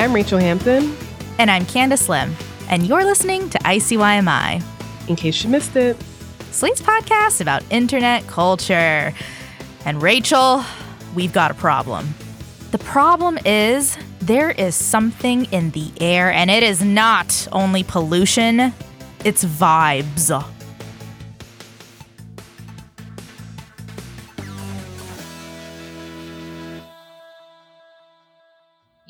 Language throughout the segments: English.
I'm Rachelle Hampton. And I'm Candice Lim, and you're listening to ICYMI. In case you missed it, Slate's podcast about internet culture. And Rachelle, we've got a problem. The problem is there is something in the air, and it is not only pollution, it's vibes.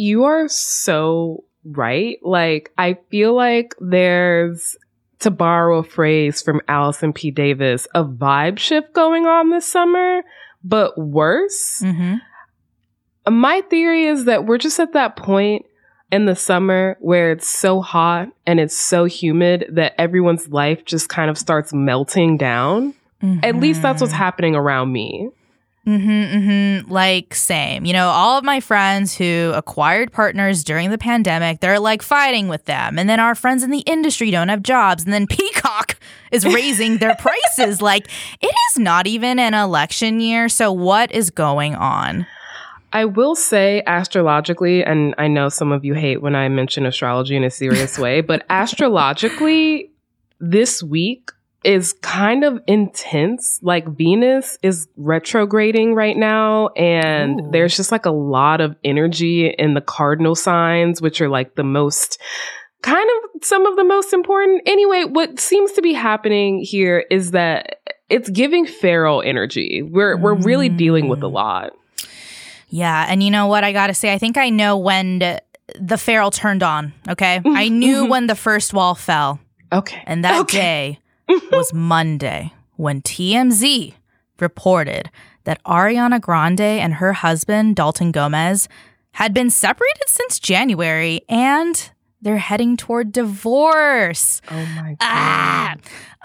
You are so right. Like, I feel like there's, to borrow a phrase from Allison P. Davis, a vibe shift going on this summer, but worse. Mm-hmm. My theory is that we're just at that point in the summer where it's so hot and it's so humid that everyone's life just kind of starts melting down. At least that's what's happening around me. Mm-hmm, mm-hmm. Like, same. You know, all of my friends who acquired partners during the pandemic, they're like fighting with them. And then our friends in the industry don't have jobs. And then Peacock is raising their prices. Like, it is not even an election year. So, what is going on? I will say astrologically, and I know some of you hate when I mention astrology in a serious way, but astrologically, this week is kind of intense. Like Venus is retrograding right now, and Ooh. there's just like a lot of energy in the cardinal signs, which are like the most kind of some of the most important. Anyway, what seems to be happening here is that it's giving feral energy. We're we're really dealing with a mm. lot. Yeah. And you know what? I got to say, I think I know when the, the feral turned on. Okay. Mm-hmm, I knew mm-hmm. when the first wall fell. Okay. And that Okay. day was Monday when TMZ reported that Ariana Grande and her husband, Dalton Gomez, had been separated since January and they're heading toward divorce. Oh my god. Ah!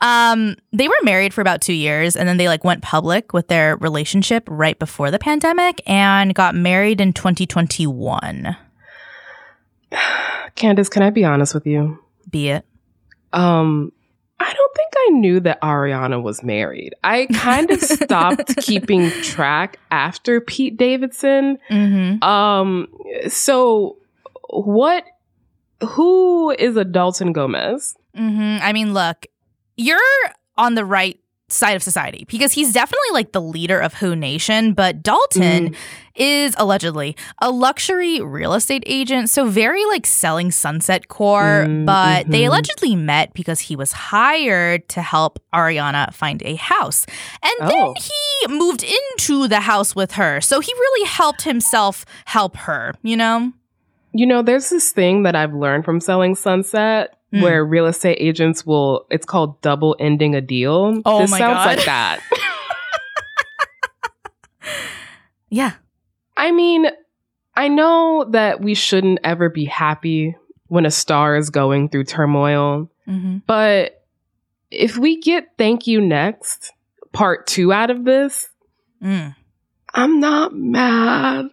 Um, they were married for about two years and then they like went public with their relationship right before the pandemic and got married in 2021. Candice, can I be honest with you? Be it. Um, I don't think I knew that Ariana was married. I kind of stopped keeping track after Pete Davidson. Mm-hmm. Um, so what? Who is a Dalton Gomez? hmm I mean, look, you're on the right side of society because he's definitely like the leader of Who Nation, but Dalton is allegedly a luxury real estate agent, so very like selling Sunset Core. Mm, but they mhm. allegedly met because he was hired to help Ariana find a house, and Oh. then he moved into the house with her, so he really helped himself help her. You know. You know, there's this thing that I've learned from selling Sunset Mm. where real estate agents will, it's called double ending a deal. Oh this my sounds God. like that. Yeah. I mean, I know that we shouldn't ever be happy when a star is going through turmoil, hmm but if we get thank you next, part two out of this, Mm. I'm not mad.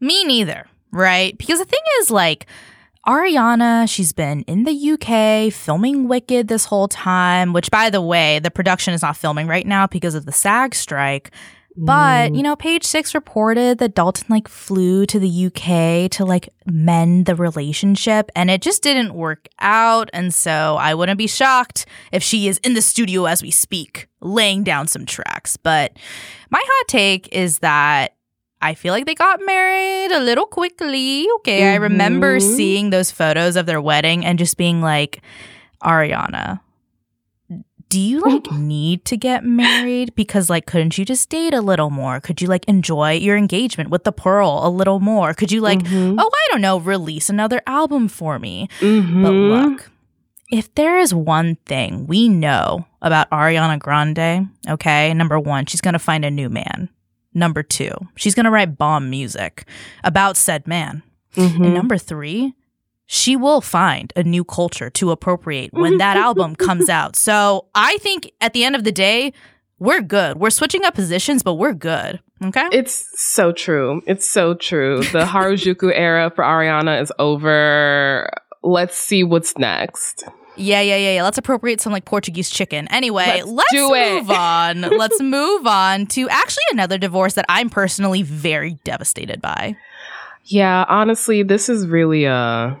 Me neither, right? Because the thing is, like, Ariana, she's been in the UK filming Wicked this whole time, which, by the way, the production is not filming right now because of the SAG strike. But, mm. you know, page six reported that Dalton like flew to the UK to like mend the relationship and it just didn't work out. And so I wouldn't be shocked if she is in the studio as we speak, laying down some tracks. But my hot take is that I feel like they got married a little quickly. Okay. I remember Mhm. seeing those photos of their wedding and just being like, Ariana, do you like need to get married? Because like, couldn't you just date a little more? Could you like enjoy your engagement with the pearl a little more? Could you like, Mhm. oh, I don't know, release another album for me? But Mhm. look, if there is one thing we know about Ariana Grande, okay, number one, she's going to find a new man. Number two, she's going to write bomb music about said man. Mhm. And number three, she will find a new culture to appropriate when that album comes out. So I think at the end of the day, we're good. We're switching up positions, but we're good. Okay. It's so true. It's so true. The Harajuku era for Ariana is over. Let's see what's next. Yeah, yeah, yeah, yeah. Let's appropriate some like Portuguese chicken. Anyway, Let's let's, do it. move on. let's move on to actually another divorce that I'm personally very devastated by. Yeah, honestly, this is really a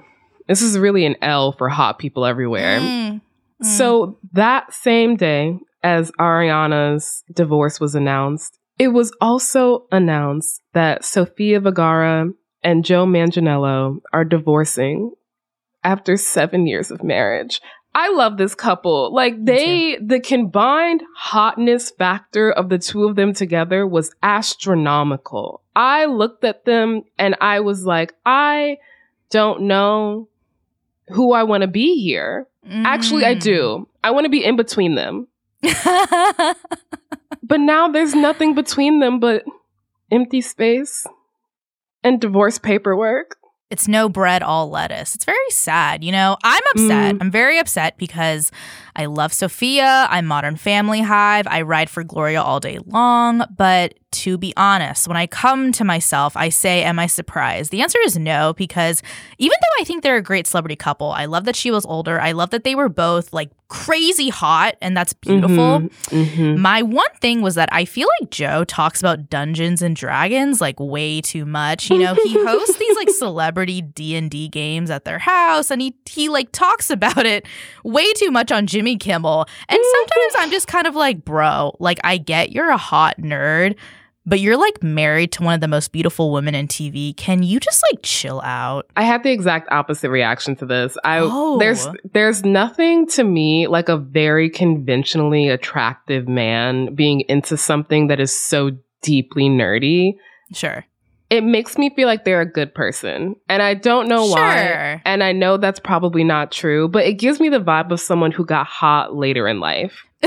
this is really an L for hot people everywhere. Mm, mm. So that same day as Ariana's divorce was announced, it was also announced that Sofia Vergara and Joe Manganiello are divorcing after seven years of marriage. I love this couple. Like they, the combined hotness factor of the two of them together was astronomical. I looked at them and I was like, I don't know who I want to be here. Actually, I Mm. do. I want to be in between them. But now there's nothing between them but empty space and divorce paperwork. It's no bread, all lettuce. It's very sad. You know, I'm upset. Mm. I'm very upset because I love Sofia. I'm Modern Family Hive. I ride for Gloria all day long. But to be honest, when I come to myself, I say, Am I surprised? The answer is no, because even though I think they're a great celebrity couple, I love that she was older. I love that they were both like crazy hot, and that's beautiful. Mhm. My one thing was that I feel like Joe talks about Dungeons and Dragons like way too much. You know, he hosts these like celebrity D&D games at their house and he he like talks about it way too much on Jimmy Kimmel. And oh sometimes I'm just kind of like, "Bro, like I get you're a hot nerd, but you're like married to one of the most beautiful women in TV. Can you just like chill out?" I had the exact opposite reaction to this. I Oh. there's there's nothing to me like a very conventionally attractive man being into something that is so deeply nerdy. Sure. It makes me feel like they're a good person. And I don't know why. And I know that's probably not true, but it gives me the vibe of someone who got hot later in life.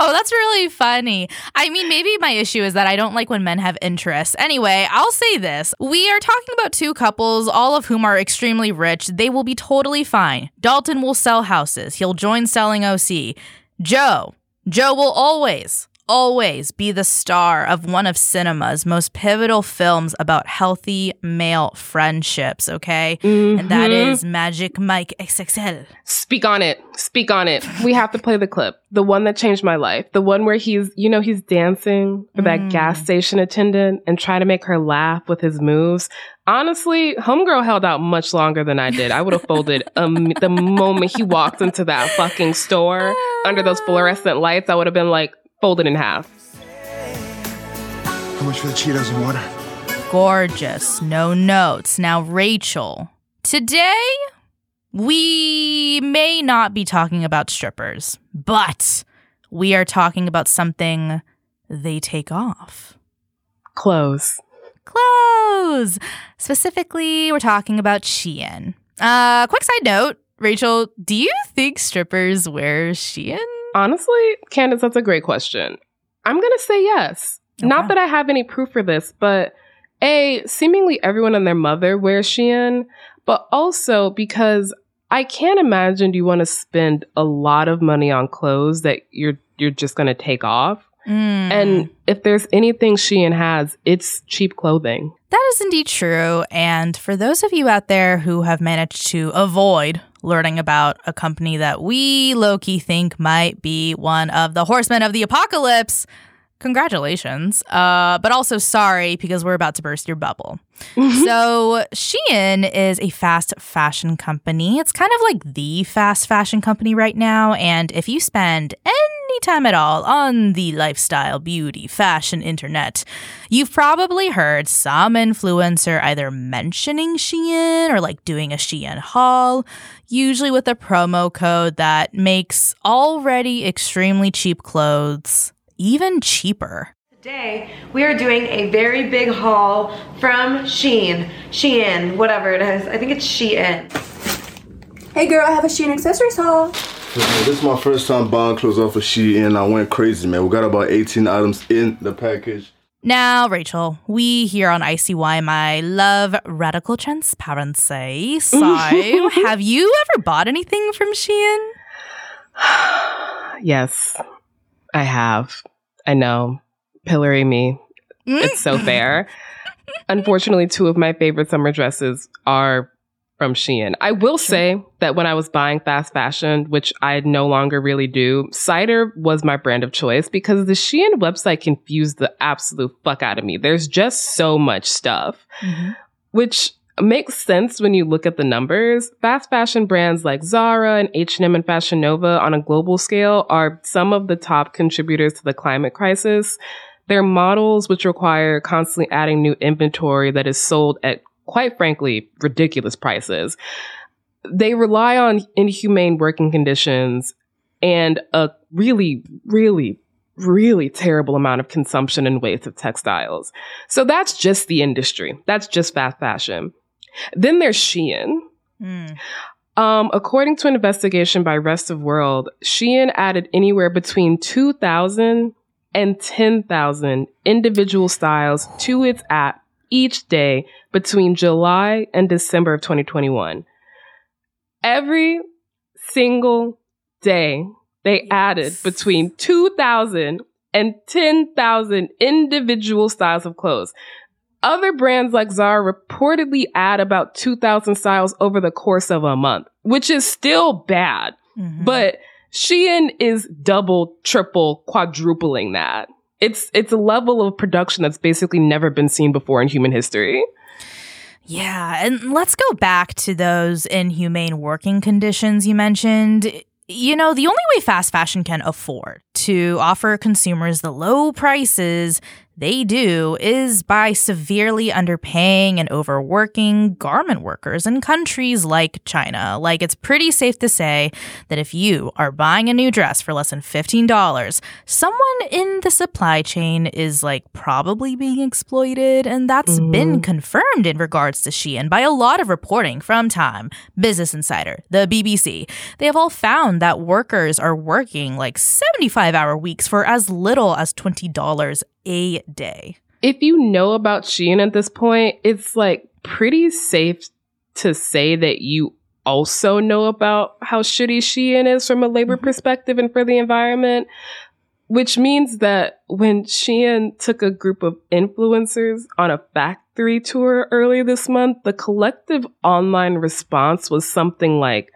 Oh, that's really funny. I mean, maybe my issue is that I don't like when men have interests. Anyway, I'll say this. We are talking about two couples, all of whom are extremely rich. They will be totally fine. Dalton will sell houses. He'll join selling OC. Joe. Joe will always, always be the star of one of cinema's most pivotal films about healthy male friendships, okay? And that Mhm. is Magic Mike XXL. Speak on it. Speak on it. We have to play the clip. The one that changed my life. The one where he's, you know, he's dancing for that Mm. gas station attendant and trying to make her laugh with his moves. Honestly, Homegirl held out much longer than I did. I would have folded um, the moment he walked into that fucking store under those fluorescent lights. I would have been like folded in half. How much for the Cheetos and water? Gorgeous. No notes. Now, Rachelle, today we may not be talking about strippers, but we are talking about something they take off. Clothes. Clothes. Specifically, we're talking about Shein. Uh, quick side note, Rachel, do you think strippers wear Shein? Honestly, Candice, that's a great question. I'm going to say yes. Not that I have any proof for this, but A, seemingly everyone and their mother wears Shein, but also because I can't imagine you want to spend a lot of money on clothes that you're you're just going to take off. Mm. And if there's anything Shein has, it's cheap clothing. That is indeed true. And for those of you out there who have managed to avoid learning about a company that we low key think might be one of the horsemen of the apocalypse, congratulations. Uh, but also sorry because we're about to burst your bubble. so, Shein is a fast fashion company. It's kind of like the fast fashion company right now. And if you spend any time at all on the lifestyle, beauty, fashion internet, you've probably heard some influencer either mentioning Shein or like doing a Shein haul, usually with a promo code that makes already extremely cheap clothes even cheaper. Today, we are doing a very big haul from Shein. Shein, whatever it is. I think it's Shein. Hey girl, I have a Shein accessories haul. this is my first time buying clothes off of Shein. I went crazy, man. We got about 18 items in the package. Now, Rachelle, we here on ICYMI love radical transparency. So, have you ever bought anything from Shein? yes, I have. I know. Pillory me. It's so fair. Unfortunately, two of my favorite summer dresses are from Shein. I will say that when I was buying fast fashion, which I no longer really do, cider was my brand of choice because the Shein website confused the absolute fuck out of me. There's just so much stuff, mm-hmm. which makes sense when you look at the numbers. Fast fashion brands like Zara and H&M and Fashion Nova on a global scale are some of the top contributors to the climate crisis. They're models which require constantly adding new inventory that is sold at quite frankly, ridiculous prices. They rely on inhumane working conditions and a really, really, really terrible amount of consumption and waste of textiles. So that's just the industry. That's just fast fashion. Then there's Shein. Mm. Um, according to an investigation by Rest of World, Shein added anywhere between 2,000 and 10,000 individual styles to its app each day between July and December of 2021. Every single day, they yes. added between 2,000 and 10,000 individual styles of clothes. Other brands like Zara reportedly add about 2,000 styles over the course of a month, which is still bad. Mm-hmm. But Shein is double, triple, quadrupling that. It's it's a level of production that's basically never been seen before in human history. Yeah, and let's go back to those inhumane working conditions you mentioned. You know, the only way fast fashion can afford to offer consumers the low prices they do is by severely underpaying and overworking garment workers in countries like China. Like, it's pretty safe to say that if you are buying a new dress for less than $15, someone in the supply chain is like probably being exploited. And that's mm-hmm. been confirmed in regards to Shein by a lot of reporting from Time, Business Insider, the BBC. They have all found that workers are working like 75 hour weeks for as little as $20 a day. If you know about Shein at this point, it's like pretty safe to say that you also know about how shitty Shein is from a labor mm-hmm. perspective and for the environment. Which means that when Shein took a group of influencers on a factory tour earlier this month, the collective online response was something like,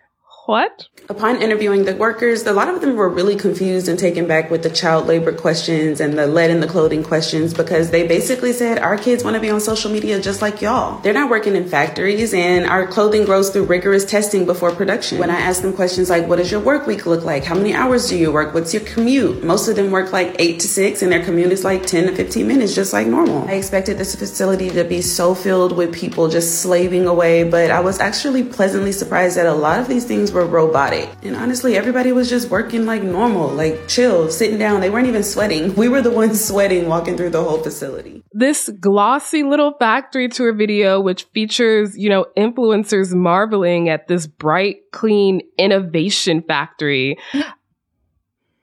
what? Upon interviewing the workers, a lot of them were really confused and taken back with the child labor questions and the lead in the clothing questions because they basically said, Our kids want to be on social media just like y'all. They're not working in factories and our clothing grows through rigorous testing before production. When I asked them questions like, What does your work week look like? How many hours do you work? What's your commute? Most of them work like 8 to 6 and their commute is like 10 to 15 minutes, just like normal. I expected this facility to be so filled with people just slaving away, but I was actually pleasantly surprised that a lot of these things were were robotic. And honestly, everybody was just working like normal, like chill, sitting down. They weren't even sweating. We were the ones sweating walking through the whole facility. This glossy little factory tour video, which features, you know, influencers marveling at this bright, clean innovation factory.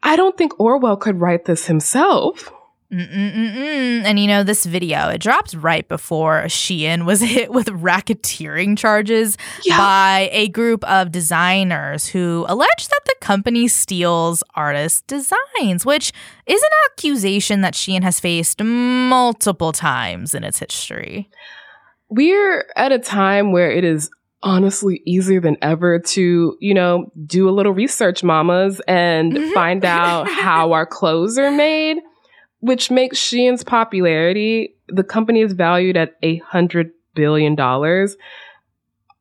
I don't think Orwell could write this himself. Mm-mm-mm-mm. And you know, this video, it dropped right before Shein was hit with racketeering charges yeah. by a group of designers who allege that the company steals artist designs, which is an accusation that Shein has faced multiple times in its history. We're at a time where it is honestly easier than ever to, you know, do a little research, mamas, and mm-hmm. find out how our clothes are made which makes Shein's popularity, the company is valued at a hundred billion dollars,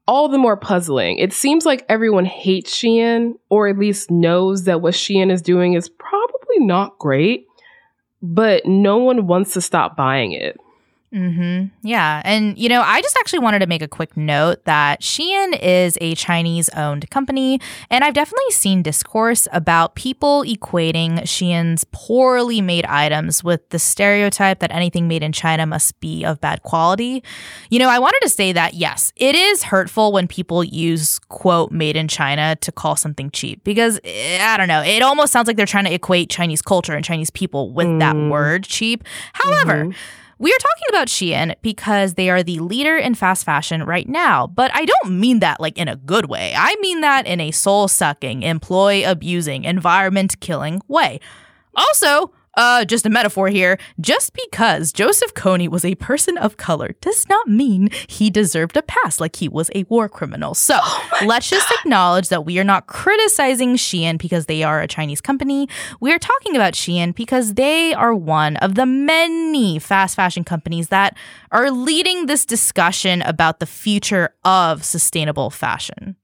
all the more puzzling. It seems like everyone hates Shein, or at least knows that what Shein is doing is probably not great, but no one wants to stop buying it. Mm-hmm. Yeah. And, you know, I just actually wanted to make a quick note that Shein is a Chinese owned company. And I've definitely seen discourse about people equating Shein's poorly made items with the stereotype that anything made in China must be of bad quality. You know, I wanted to say that, yes, it is hurtful when people use, quote, made in China to call something cheap because eh, I don't know. It almost sounds like they're trying to equate Chinese culture and Chinese people with mm. that word cheap. However, mm-hmm. We are talking about Shein because they are the leader in fast fashion right now, but I don't mean that like in a good way. I mean that in a soul sucking, employee abusing, environment killing way. Also, uh, just a metaphor here. Just because Joseph Kony was a person of color does not mean he deserved a pass like he was a war criminal. So oh let's God. just acknowledge that we are not criticizing Shein because they are a Chinese company. We are talking about Shein because they are one of the many fast fashion companies that are leading this discussion about the future of sustainable fashion.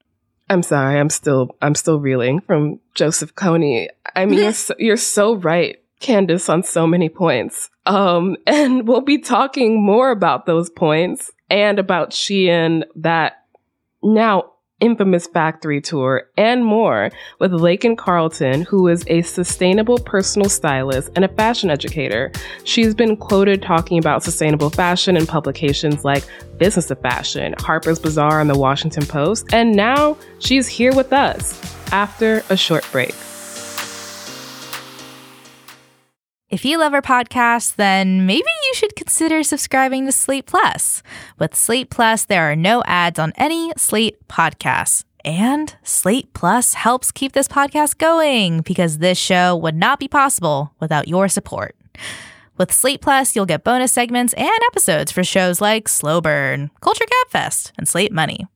I'm sorry, I'm still I'm still reeling from Joseph Kony. I mean, you're so, you're so right. Candice on so many points. Um, and we'll be talking more about those points and about Shein, that now infamous factory tour, and more with Lakyn Carlton, who is a sustainable personal stylist and a fashion educator. She's been quoted talking about sustainable fashion in publications like Business of Fashion, Harper's Bazaar, and the Washington Post. And now she's here with us after a short break. If you love our podcast, then maybe you should consider subscribing to Slate Plus. With Slate Plus, there are no ads on any Slate podcasts. And Slate Plus helps keep this podcast going because this show would not be possible without your support. With Slate Plus, you'll get bonus segments and episodes for shows like Slow Burn, Culture Gabfest, and Slate Money.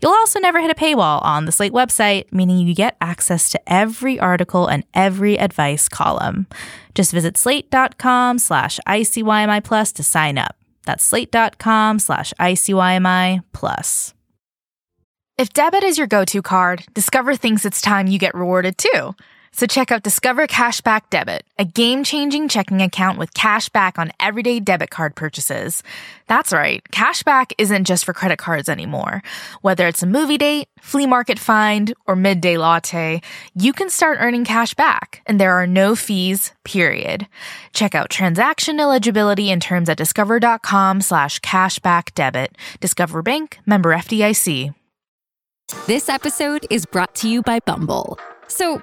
You'll also never hit a paywall on the Slate website, meaning you get access to every article and every advice column. Just visit slate.com slash ICYMI plus to sign up. That's slate.com slash ICYMI plus. If debit is your go-to card, Discover thinks it's time you get rewarded too. So check out Discover Cashback Debit, a game-changing checking account with cash back on everyday debit card purchases. That's right, cashback isn't just for credit cards anymore. Whether it's a movie date, flea market find, or midday latte, you can start earning cash back, and there are no fees, period. Check out transaction eligibility and terms at discover.com slash cashback debit. Discover Bank, member FDIC. This episode is brought to you by Bumble. So,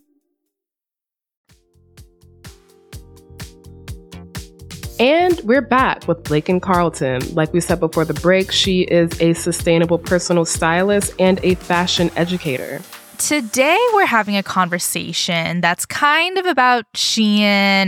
And we're back with Lakyn Carlton. Like we said before the break, she is a sustainable personal stylist and a fashion educator. Today, we're having a conversation that's kind of about Shein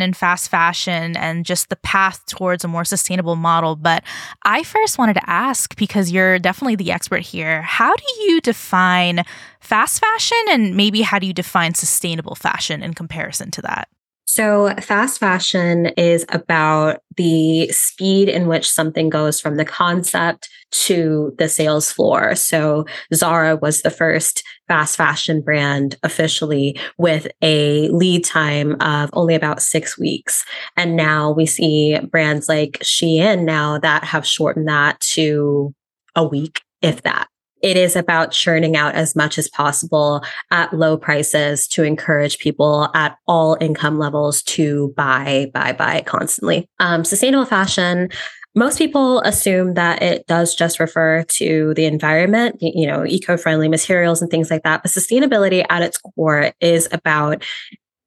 and fast fashion and just the path towards a more sustainable model. But I first wanted to ask, because you're definitely the expert here, how do you define fast fashion and maybe how do you define sustainable fashion in comparison to that? So, fast fashion is about the speed in which something goes from the concept to the sales floor. So, Zara was the first fast fashion brand officially with a lead time of only about six weeks. And now we see brands like Shein now that have shortened that to a week, if that it is about churning out as much as possible at low prices to encourage people at all income levels to buy, buy, buy constantly. Um, sustainable fashion most people assume that it does just refer to the environment, you know, eco-friendly materials and things like that. But sustainability at its core is about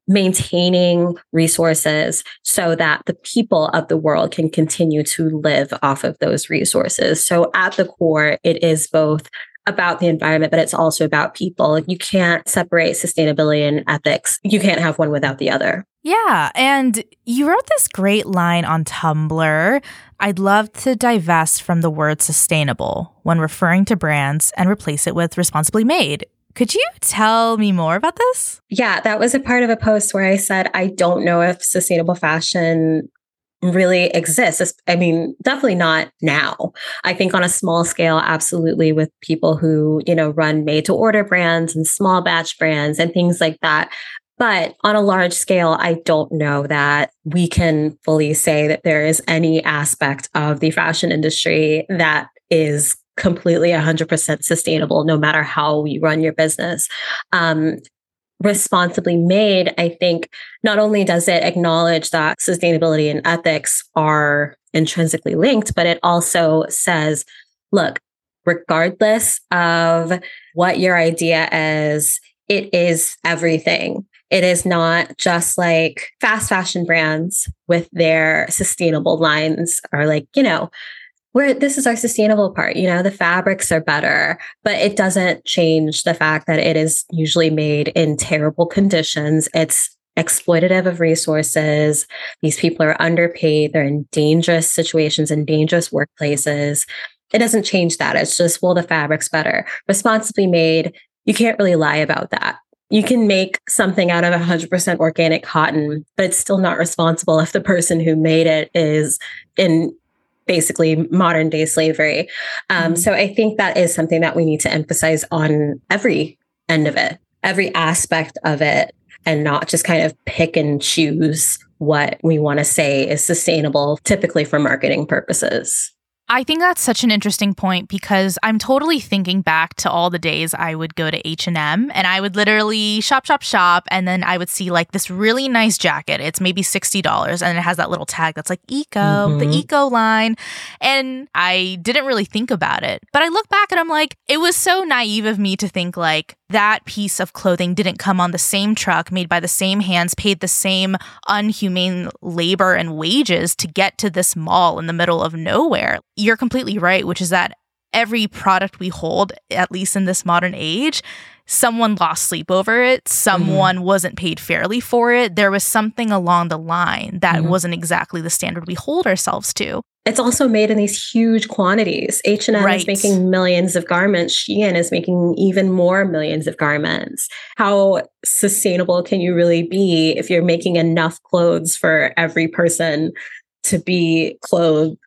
maintaining resources so that the people of the world can continue to live off of those resources. So at the core, it is both about the environment, but it's also about people. You can't separate sustainability and ethics. You can't have one without the other. Yeah. And you wrote this great line on Tumblr. I'd love to divest from the word sustainable when referring to brands and replace it with responsibly made. Could you tell me more about this? Yeah, that was a part of a post where I said, I don't know if sustainable fashion really exists. I mean, definitely not now. I think on a small scale, absolutely with people who, you know, run made to order brands and small batch brands and things like that. But on a large scale, I don't know that we can fully say that there is any aspect of the fashion industry that is completely 100% sustainable, no matter how you run your business. Um, responsibly made, I think not only does it acknowledge that sustainability and ethics are intrinsically linked, but it also says, look, regardless of what your idea is, it is everything. It is not just like fast fashion brands with their sustainable lines are like, you know, where this is our sustainable part you know the fabrics are better but it doesn't change the fact that it is usually made in terrible conditions. It's exploitative of resources. These people are underpaid. They're in dangerous situations in dangerous workplaces. It doesn't change that. It's just well the fabric's better? Responsibly made you can't really lie about that. You can make something out of 100% organic cotton, but it's still not responsible if the person who made it is in basically modern day slavery. Um, mm-hmm. So I think that is something that we need to emphasize on every end of it, every aspect of it, and not just kind of pick and choose what we want to say is sustainable, typically for marketing purposes. I think that's such an interesting point because I'm totally thinking back to all the days I would go to H&M and I would literally shop shop shop and then I would see like this really nice jacket. It's maybe $60 and it has that little tag that's like eco, mm-hmm. the eco line. And I didn't really think about it. But I look back and I'm like it was so naive of me to think like that piece of clothing didn't come on the same truck, made by the same hands, paid the same unhumane labor and wages to get to this mall in the middle of nowhere. You're completely right, which is that every product we hold, at least in this modern age, someone lost sleep over it, someone mm-hmm. wasn't paid fairly for it. There was something along the line that mm-hmm. wasn't exactly the standard we hold ourselves to. It's also made in these huge quantities. H&M right. is making millions of garments. Shein is making even more millions of garments. How sustainable can you really be if you're making enough clothes for every person to be clothed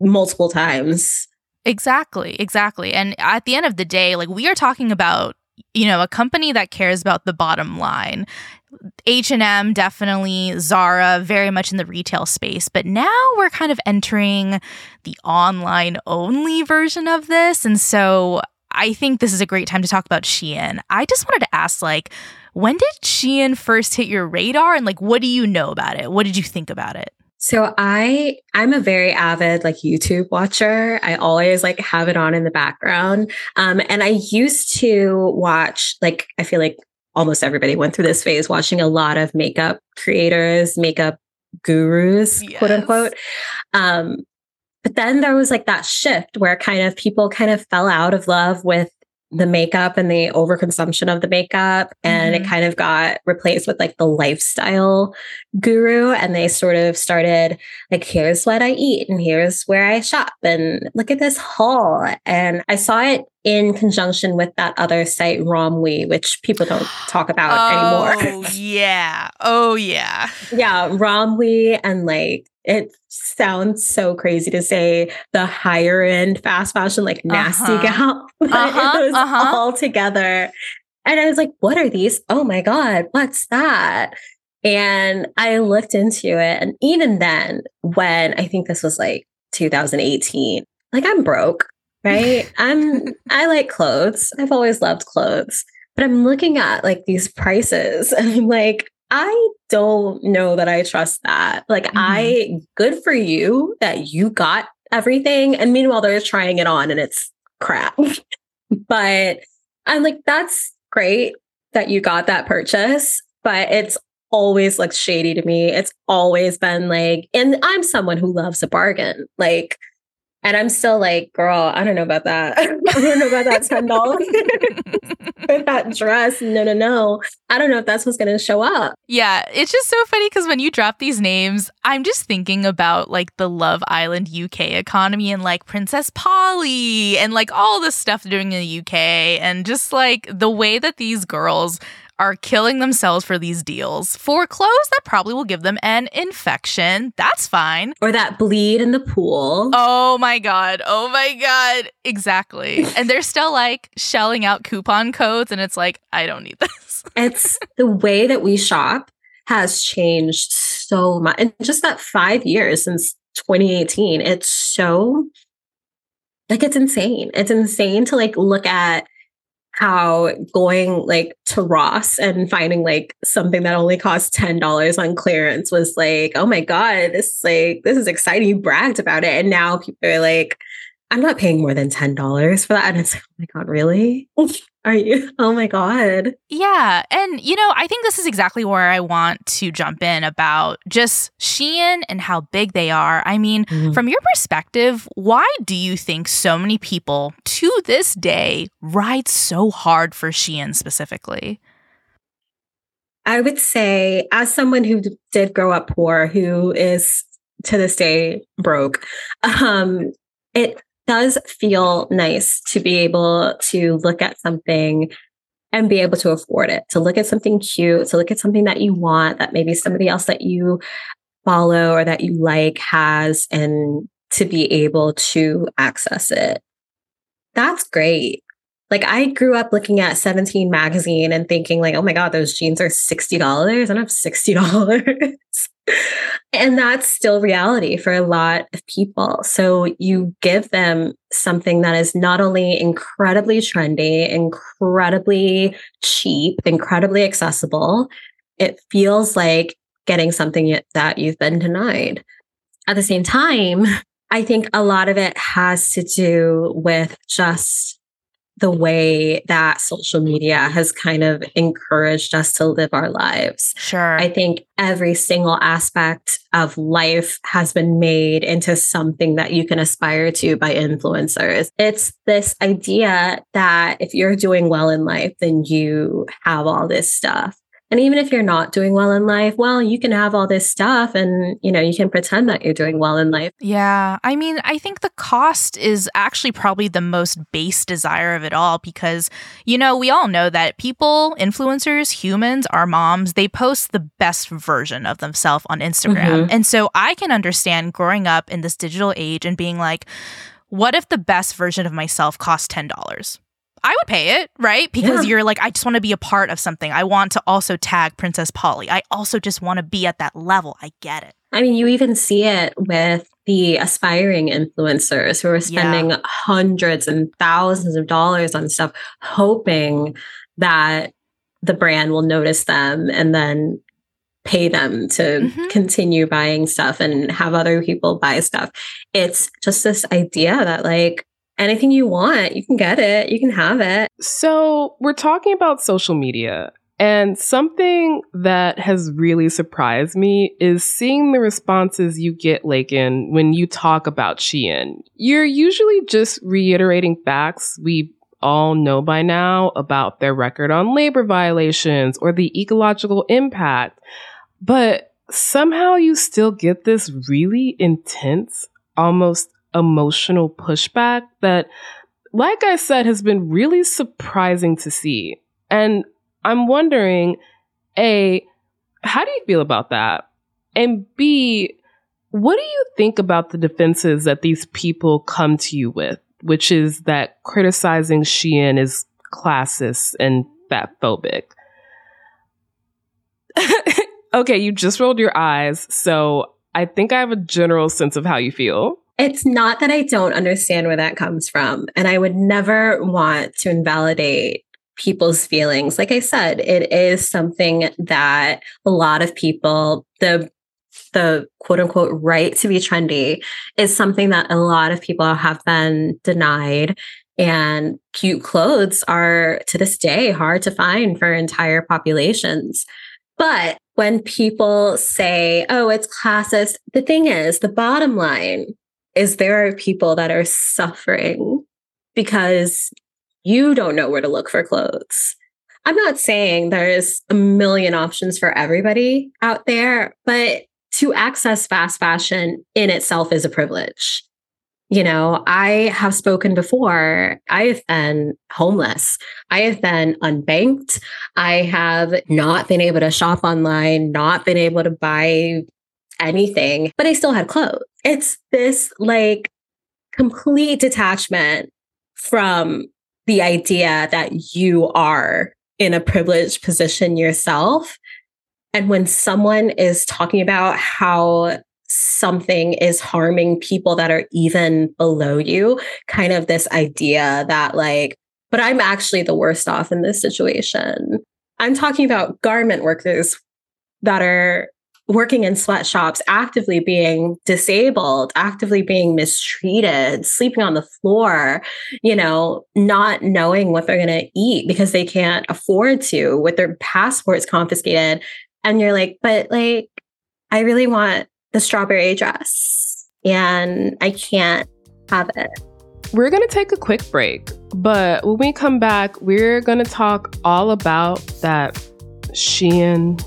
multiple times? Exactly, exactly. And at the end of the day, like we are talking about you know, a company that cares about the bottom line. H&M definitely, Zara very much in the retail space, but now we're kind of entering the online only version of this and so I think this is a great time to talk about Shein. I just wanted to ask like when did Shein first hit your radar and like what do you know about it? What did you think about it? So I I'm a very avid like YouTube watcher. I always like have it on in the background. Um and I used to watch like I feel like almost everybody went through this phase watching a lot of makeup creators, makeup gurus, yes. quote unquote. Um but then there was like that shift where kind of people kind of fell out of love with the makeup and the overconsumption of the makeup and mm-hmm. it kind of got replaced with like the lifestyle guru and they sort of started like here's what i eat and here's where i shop and look at this haul. And i saw it in conjunction with that other site romwe which people don't talk about oh, anymore. Oh, yeah. Oh yeah. Yeah romwe and like it sounds so crazy to say the higher end fast fashion, like nasty uh-huh. gal, but uh-huh, it was uh-huh. all together. And I was like, what are these? Oh my God, what's that? And I looked into it. And even then, when I think this was like 2018, like I'm broke, right? I'm, I like clothes. I've always loved clothes, but I'm looking at like these prices and I'm like, I don't know that I trust that. Like, mm-hmm. I, good for you that you got everything. And meanwhile, they're trying it on and it's crap. but I'm like, that's great that you got that purchase, but it's always looks shady to me. It's always been like, and I'm someone who loves a bargain. Like, And I'm still like, girl, I don't know about that. I don't know about that $10 for that dress. No, no, no. I don't know if that's what's going to show up. Yeah, it's just so funny because when you drop these names, I'm just thinking about like the Love Island UK economy and like Princess Polly and like all the stuff they're doing in the UK and just like the way that these girls are killing themselves for these deals for clothes that probably will give them an infection. That's fine. Or that bleed in the pool. Oh my God. Oh my God. Exactly. and they're still like shelling out coupon codes, and it's like, I don't need this. it's the way that we shop has changed so much. In just that five years since 2018, it's so like it's insane. It's insane to like look at how going like to Ross and finding like something that only cost $10 on clearance was like, oh my God, this like this is exciting. You bragged about it. And now people are like, I'm not paying more than $10 for that. And it's like, oh my God, really? Are you? Oh my God. Yeah. And, you know, I think this is exactly where I want to jump in about just Shein and how big they are. I mean, mm-hmm. from your perspective, why do you think so many people to this day ride so hard for Shein specifically? I would say, as someone who did grow up poor, who is to this day broke, um, it does feel nice to be able to look at something and be able to afford it, to look at something cute, to look at something that you want that maybe somebody else that you follow or that you like has, and to be able to access it. That's great. Like I grew up looking at 17 magazine and thinking like, oh my God, those jeans are $60. I don't have $60. and that's still reality for a lot of people. So you give them something that is not only incredibly trendy, incredibly cheap, incredibly accessible, it feels like getting something that you've been denied. At the same time, I think a lot of it has to do with just the way that social media has kind of encouraged us to live our lives. Sure. I think every single aspect of life has been made into something that you can aspire to by influencers. It's this idea that if you're doing well in life, then you have all this stuff. And even if you're not doing well in life, well, you can have all this stuff and, you know, you can pretend that you're doing well in life. Yeah. I mean, I think the cost is actually probably the most base desire of it all because, you know, we all know that people, influencers, humans, our moms, they post the best version of themselves on Instagram. Mm-hmm. And so I can understand growing up in this digital age and being like, what if the best version of myself costs $10? I would pay it, right? Because yeah. you're like, I just want to be a part of something. I want to also tag Princess Polly. I also just want to be at that level. I get it. I mean, you even see it with the aspiring influencers who are spending yeah. hundreds and thousands of dollars on stuff, hoping that the brand will notice them and then pay them to mm-hmm. continue buying stuff and have other people buy stuff. It's just this idea that, like, anything you want, you can get it, you can have it. So, we're talking about social media. And something that has really surprised me is seeing the responses you get, Lakyn, when you talk about Shein. You're usually just reiterating facts we all know by now about their record on labor violations or the ecological impact. But somehow you still get this really intense, almost emotional pushback that, like I said, has been really surprising to see. And I'm wondering, A, how do you feel about that? And B, what do you think about the defenses that these people come to you with, which is that criticizing Shein is classist and fat phobic? okay, you just rolled your eyes, so I think I have a general sense of how you feel. It's not that I don't understand where that comes from. And I would never want to invalidate people's feelings. Like I said, it is something that a lot of people, the the quote unquote right to be trendy is something that a lot of people have been denied. And cute clothes are to this day hard to find for entire populations. But when people say, oh, it's classist, the thing is, the bottom line is there are people that are suffering because you don't know where to look for clothes. I'm not saying there's a million options for everybody out there, but to access fast fashion in itself is a privilege. You know, I have spoken before. I have been homeless. I have been unbanked. I have not been able to shop online, not been able to buy anything, but I still had clothes. It's this like complete detachment from the idea that you are in a privileged position yourself. And when someone is talking about how something is harming people that are even below you, kind of this idea that, like, but I'm actually the worst off in this situation. I'm talking about garment workers that are working in sweatshops, actively being disabled, actively being mistreated, sleeping on the floor, you know, not knowing what they're going to eat because they can't afford to with their passports confiscated. And you're like, but like, I really want the strawberry dress and I can't have it. We're going to take a quick break, but when we come back, we're going to talk all about that Shein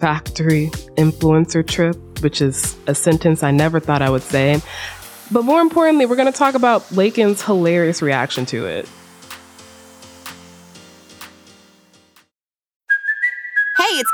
factory influencer trip, which is a sentence I never thought I would say. But more importantly, we're going to talk about Lakyn's hilarious reaction to it.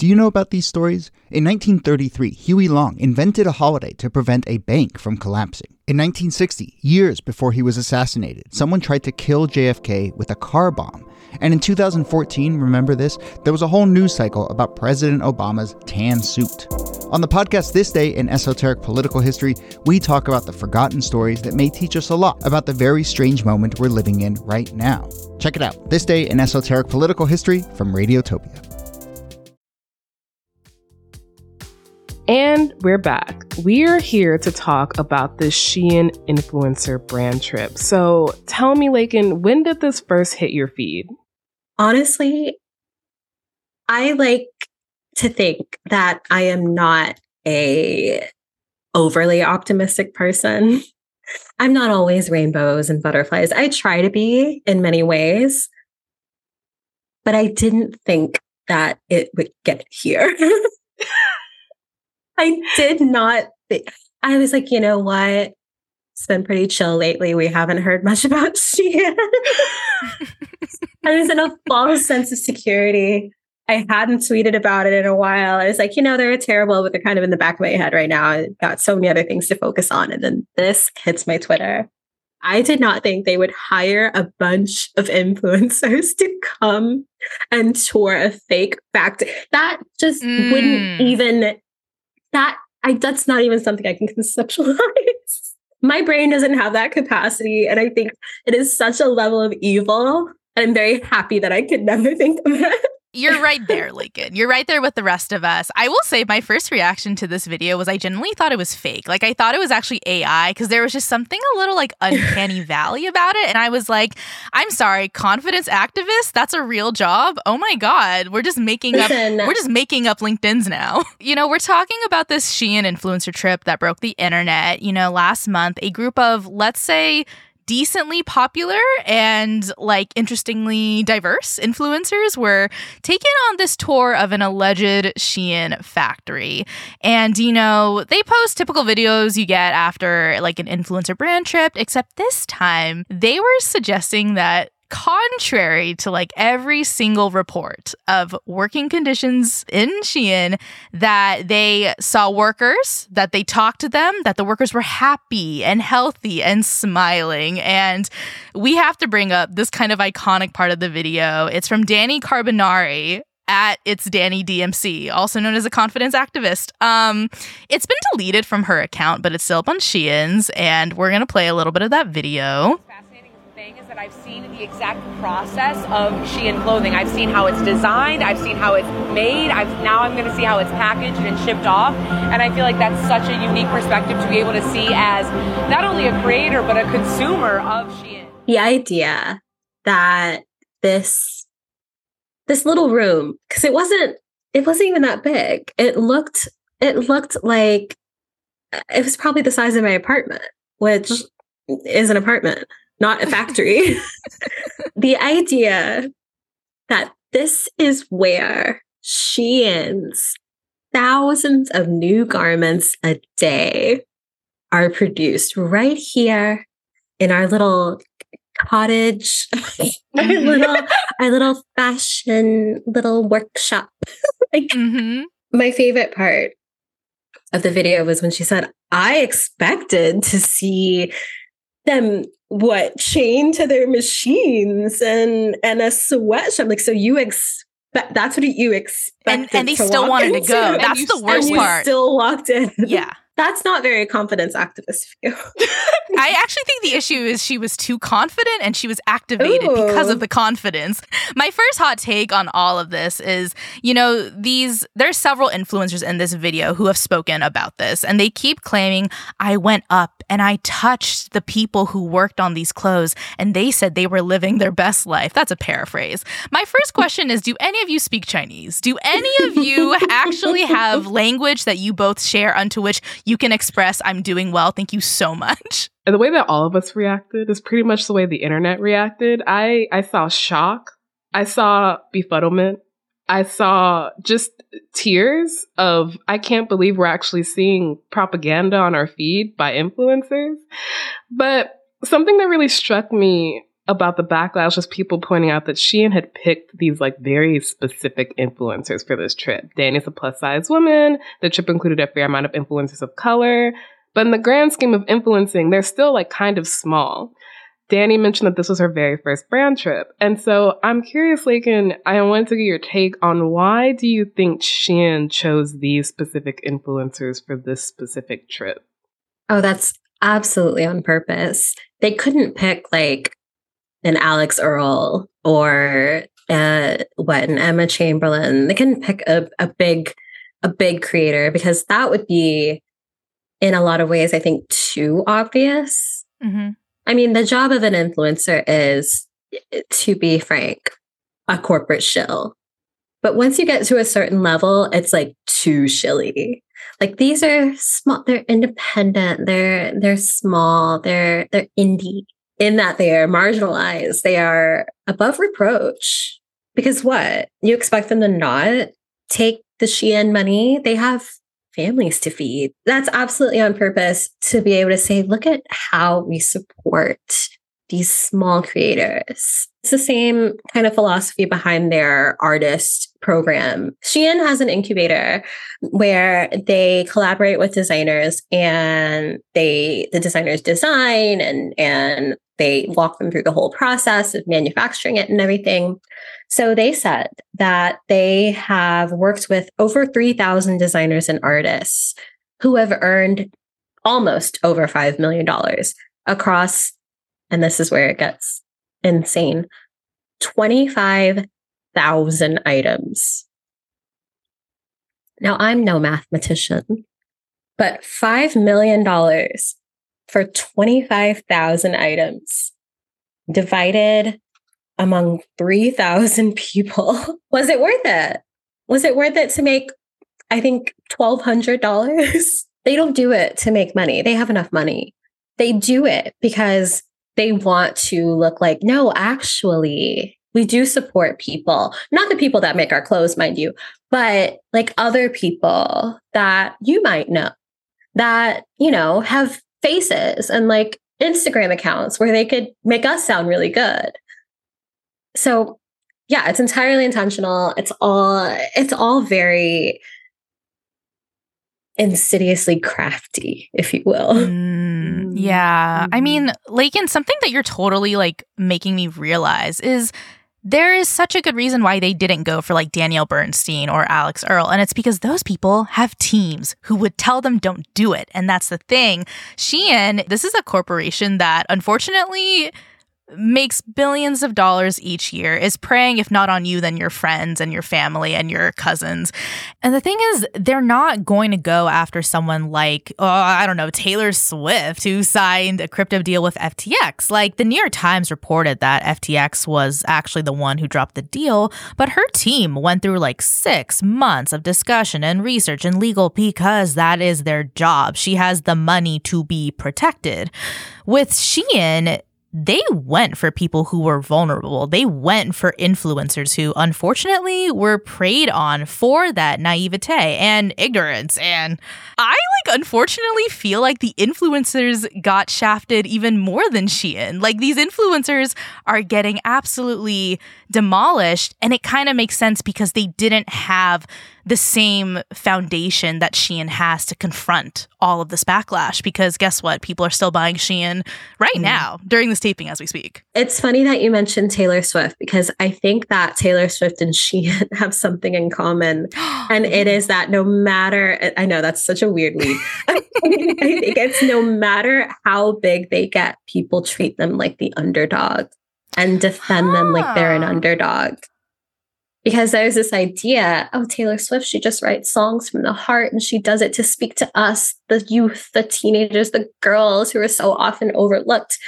Do you know about these stories? In 1933, Huey Long invented a holiday to prevent a bank from collapsing. In 1960, years before he was assassinated, someone tried to kill JFK with a car bomb. And in 2014, remember this? There was a whole news cycle about President Obama's tan suit. On the podcast This Day in Esoteric Political History, we talk about the forgotten stories that may teach us a lot about the very strange moment we're living in right now. Check it out This Day in Esoteric Political History from Radiotopia. And we're back. We're here to talk about the Shein influencer brand trip. So tell me, Lakyn, when did this first hit your feed? Honestly, I like to think that I am not a overly optimistic person. I'm not always rainbows and butterflies. I try to be in many ways, but I didn't think that it would get here. I did not think, I was like, you know what? It's been pretty chill lately. We haven't heard much about Shein. I was in a false sense of security. I hadn't tweeted about it in a while. I was like, you know, they're terrible, but they're kind of in the back of my head right now. I've got so many other things to focus on. And then this hits my Twitter. I did not think they would hire a bunch of influencers to come and tour a fake factory. That just mm. wouldn't even that I that's not even something I can conceptualize. My brain doesn't have that capacity. And I think it is such a level of evil. And I'm very happy that I could never think of it. You're right there, Lakyn. You're right there with the rest of us. I will say my first reaction to this video was I genuinely thought it was fake. Like I thought it was actually AI because there was just something a little like uncanny valley about it. And I was like, I'm sorry, confidence activist? That's a real job? Oh my God. We're just making up we're just making up LinkedIn's now. You know, we're talking about this Shein influencer trip that broke the internet. You know, last month, a group of let's say decently popular and like interestingly diverse influencers were taken on this tour of an alleged Shein factory. And, you know, they post typical videos you get after like an influencer brand trip, except this time they were suggesting that contrary to like every single report of working conditions in Shein, that they saw workers, that they talked to them, that the workers were happy and healthy and smiling. And we have to bring up this kind of iconic part of the video. It's from Dani Carbonari, at it's Dani DMC, also known as a confidence activist. Um, it's been deleted from her account, but it's still up on Shein's, and we're gonna play a little bit of that video. Thing is that I've seen the exact process of Shein clothing. I've seen how it's designed. I've seen how it's made. I've now I'm going to see how it's packaged and shipped off. And I feel like that's such a unique perspective to be able to see as not only a creator but a consumer of Shein. The idea that this this little room because it wasn't it wasn't even that big. It looked it looked like it was probably the size of my apartment, which is an apartment, not a factory. the idea that this is where Shein's thousands of new garments a day are produced right here in our little cottage, our mm-hmm. little our little fashion little workshop. like mm-hmm. my favorite part of the video was when she said, I expected to see them what chained to their machines and and a sweatshop. Like, so you expect that's what you expect. And, and they still wanted to go. That's the worst part. Still walked in. Yeah. That's not very confidence activist view. I actually think the issue is she was too confident and she was activated Ooh. because of the confidence. My first hot take on all of this is, you know, these there's several influencers in this video who have spoken about this and they keep claiming I went up and I touched the people who worked on these clothes and they said they were living their best life. That's a paraphrase. My first question is do any of you speak Chinese? Do any of you actually have language that you both share unto which you can express I'm doing well. Thank you so much. And the way that all of us reacted is pretty much the way the internet reacted. I I saw shock. I saw befuddlement. I saw just tears of I can't believe we're actually seeing propaganda on our feed by influencers. But something that really struck me about the backlash was people pointing out that Shein had picked these like very specific influencers for this trip. Dani's a plus size woman. The trip included a fair amount of influencers of color. But in the grand scheme of influencing, they're still like kind of small. Danny mentioned that this was her very first brand trip. And so I'm curious, Lakyn, I wanted to get your take on why do you think Shein chose these specific influencers for this specific trip? Oh, that's absolutely on purpose. They couldn't pick like an Alix Earle or uh, what an Emma Chamberlain. They can pick a, a big a big creator because that would be in a lot of ways, I think, too obvious. Mm-hmm. I mean, the job of an influencer is, to be frank, a corporate shill. But once you get to a certain level, it's like too shilly. Like these are small, they're independent, they're they're small, they're they're indie in that they are marginalized, they are above reproach. Because what? You expect them to not take the Shein money? They have families to feed. That's absolutely on purpose to be able to say, look at how we support these small creators. It's the same kind of philosophy behind their artist program. Shein has an incubator where they collaborate with designers and they the designers design and and they walk them through the whole process of manufacturing it and everything. So they said that they have worked with over 3,000 designers and artists who have earned almost over $5 million across, and this is where it gets insane 25,000 items. Now, I'm no mathematician, but $5 million for 25,000 items divided among 3,000 people. Was it worth it? Was it worth it to make, I think, $1,200? they don't do it to make money. They have enough money. They do it because they want to look like, no, actually, we do support people, not the people that make our clothes, mind you, but like other people that you might know that, you know, have faces and like Instagram accounts where they could make us sound really good. So, yeah, it's entirely intentional. It's all it's all very insidiously crafty, if you will. Mm, yeah. I mean, Lakyn, something that you're totally like making me realize is there is such a good reason why they didn't go for like Danielle Bernstein or Alix Earle. And it's because those people have teams who would tell them don't do it. And that's the thing. Shein, this is a corporation that unfortunately makes billions of dollars each year is preying if not on you then your friends and your family and your cousins. And the thing is they're not going to go after someone like oh, i don't know taylor swift who signed a crypto deal with ftx like the new york times reported that ftx was actually the one who dropped the deal but her team went through like six months of discussion and research and legal because that is their job. She has the money to be protected. With shein they went for people who were vulnerable. They went for influencers who unfortunately were preyed on for that naivete and ignorance. And I like unfortunately feel like the influencers got shafted even more than Shein. Like these influencers are getting absolutely demolished and it kind of makes sense because they didn't have the same foundation that Shein has to confront all of this backlash. Because guess what? People are still buying Shein right mm. now during this taping as we speak. It's funny that you mentioned Taylor Swift because I think that Taylor Swift and Shein have something in common. and it is that no matter, I know that's such a weird lead. I think it's no matter how big they get, people treat them like the underdog and defend huh. them like they're an ah. underdog. Because there's this idea oh taylor swift she just writes songs from the heart and she does it to speak to us the youth the teenagers the girls who are so often overlooked.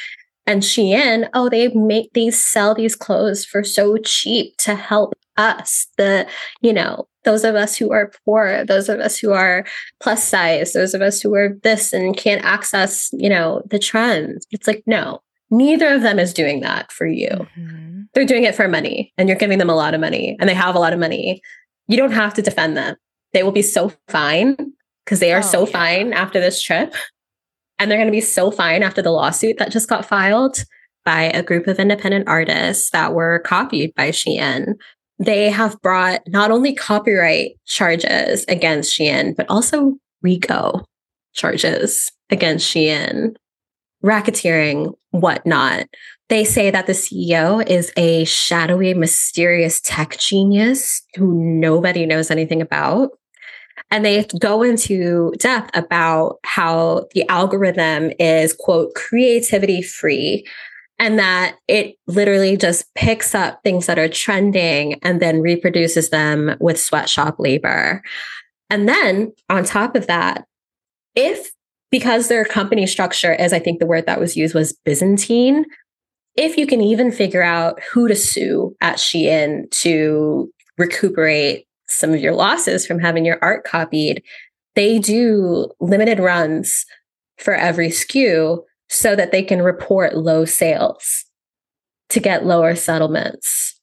And shein oh they make these sell these clothes for so cheap to help us the you know those of us who are poor those of us who are plus size those of us who are this and can't access you know the trends. It's like no neither of them is doing that for you mm-hmm they're doing it for money and you're giving them a lot of money and they have a lot of money. You don't have to defend them. They will be so fine because they are oh, so yeah. fine after this trip. And they're going to be so fine after the lawsuit that just got filed by a group of independent artists that were copied by Shein. They have brought not only copyright charges against Shein, but also RICO charges against Shein, racketeering, whatnot. They say that the CEO is a shadowy, mysterious tech genius who nobody knows anything about. And they go into depth about how the algorithm is, quote, creativity free, and that it literally just picks up things that are trending and then reproduces them with sweatshop labor. And then on top of that, if because their company structure, as I think the word that was used was Byzantine, if you can even figure out who to sue at Shein to recuperate some of your losses from having your art copied, they do limited runs for every SKU so that they can report low sales to get lower settlements.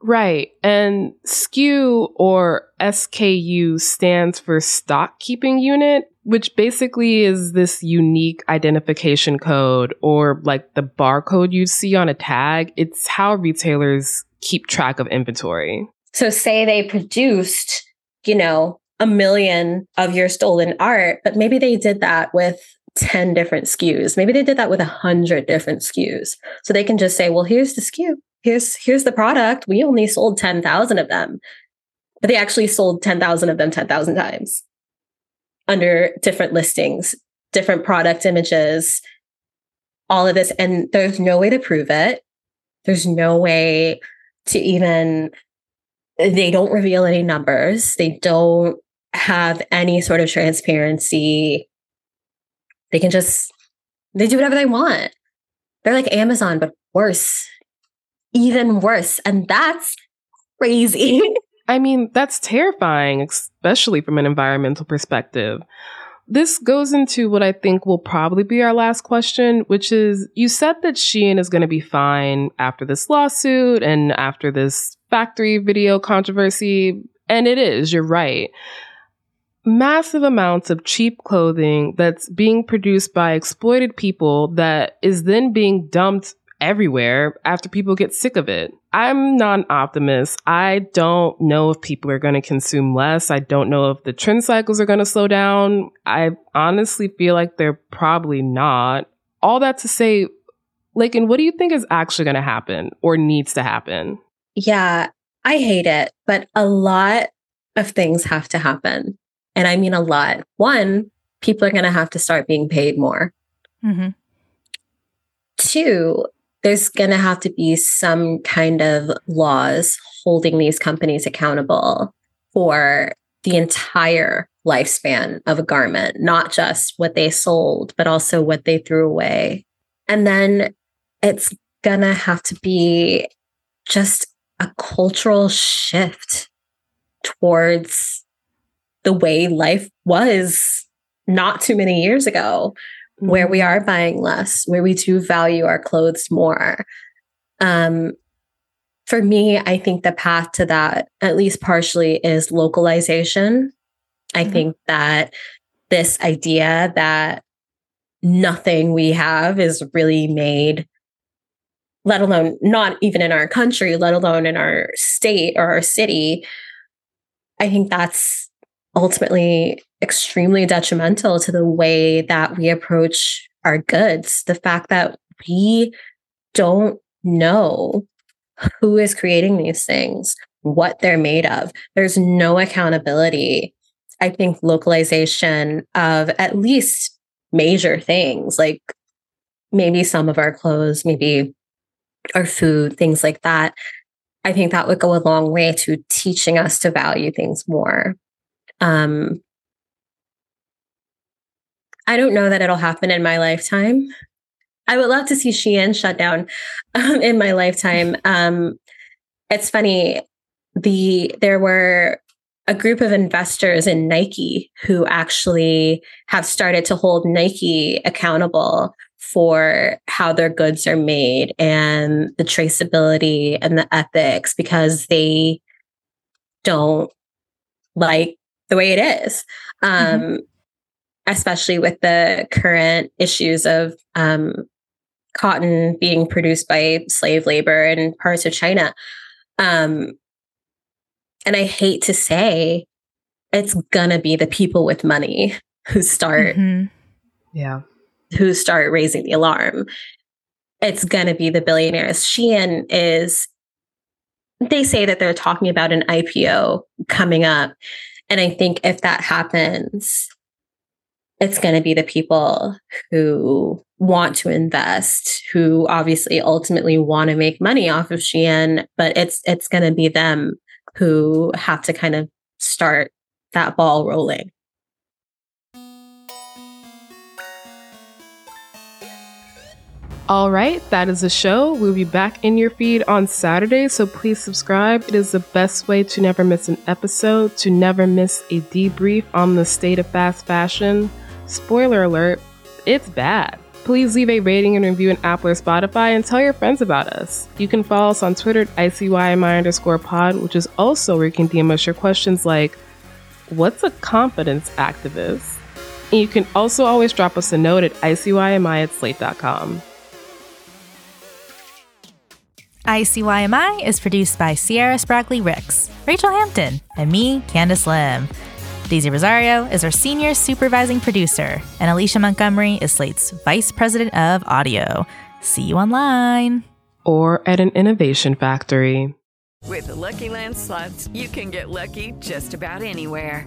Right. And SKU or SKU stands for stock keeping unit which basically is this unique identification code or like the barcode you see on a tag. It's how retailers keep track of inventory. So, say they produced, you know, a million of your stolen art, but maybe they did that with 10 different SKUs. Maybe they did that with a hundred different SKUs. So they can just say, well, here's the SKU. Here's here's the product. We only sold 10,000 of them. But they actually sold 10,000 of them 10,000 times under different listings, different product images, all of this. And there's no way to prove it. There's no way to even, they don't reveal any numbers. They don't have any sort of transparency. They can just, they do whatever they want. They're like Amazon, but worse, even worse. And that's crazy. I mean, that's terrifying, especially from an environmental perspective. this goes into what I think will probably be our last question, which is you said that Shein is going to be fine after this lawsuit and after this factory video controversy. And it is, you're right. Massive amounts of cheap clothing that's being produced by exploited people that is then being dumped everywhere after people get sick of it. I'm not an optimist. I don't know if people are going to consume less. I don't know if the trend cycles are going to slow down. I honestly feel like they're probably not. All that to say, Lakyn, what do you think is actually going to happen or needs to happen? Yeah, I hate it, but a lot of things have to happen. And I mean a lot. One, people are going to have to start being paid more. Mm-hmm. Two, there's going to have to be some kind of laws holding these companies accountable for the entire lifespan of a garment, not just what they sold, but also what they threw away. And then it's going to have to be just a cultural shift towards the way life was not too many years ago where we are buying less, where we do value our clothes more. Um, for me, I think the path to that, at least partially, is localization. I Mm-hmm. think that this idea that nothing we have is really made, let alone not even in our country, let alone in our state or our city, I think that's ultimately extremely detrimental to the way that we approach our goods. The fact that we don't know who is creating these things, what they're made of. There's no accountability. I think localization of at least major things like maybe some of our clothes, maybe our food, things like that. I think that would go a long way to teaching us to value things more. Um, I don't know that it'll happen in my lifetime. I would love to see Shein shut down um, in my lifetime. Um, it's funny. The there were a group of investors in Nike who actually have started to hold Nike accountable for how their goods are made and the traceability and the ethics because they don't like the way it is. Um, especially with the current issues of um, cotton being produced by slave labor in parts of China. Um, and I hate to say, it's gonna be the people with money who start Yeah. who start raising the alarm. It's gonna be the billionaires. Shein is. They say that they're talking about an IPO coming up, and I think if that happens, it's going to be the people who want to invest, who obviously ultimately want to make money off of Shein, but it's it's going to be them who have to kind of start that ball rolling. All right, that is the show. We'll be back in your feed on Saturday, so please subscribe. It is the best way to never miss an episode, to never miss a debrief on the state of fast fashion. Spoiler alert, it's bad. Please leave a rating and review in Apple or Spotify and tell your friends about us. You can follow us on Twitter at ICYMI underscore pod, which is also where you can DM us your questions like, What's a confidence activist? And you can also always drop us a note at ICYMI at slate.com. ICYMI is produced by Sierra Spragley Ricks, Rachelle Hampton, and me, Candice Lim. Daisy Rosario is our senior supervising producer, and Alicia Montgomery is Slate's vice president of audio. See you online. Or at an innovation factory. With the Lucky Land slots, you can get lucky just about anywhere.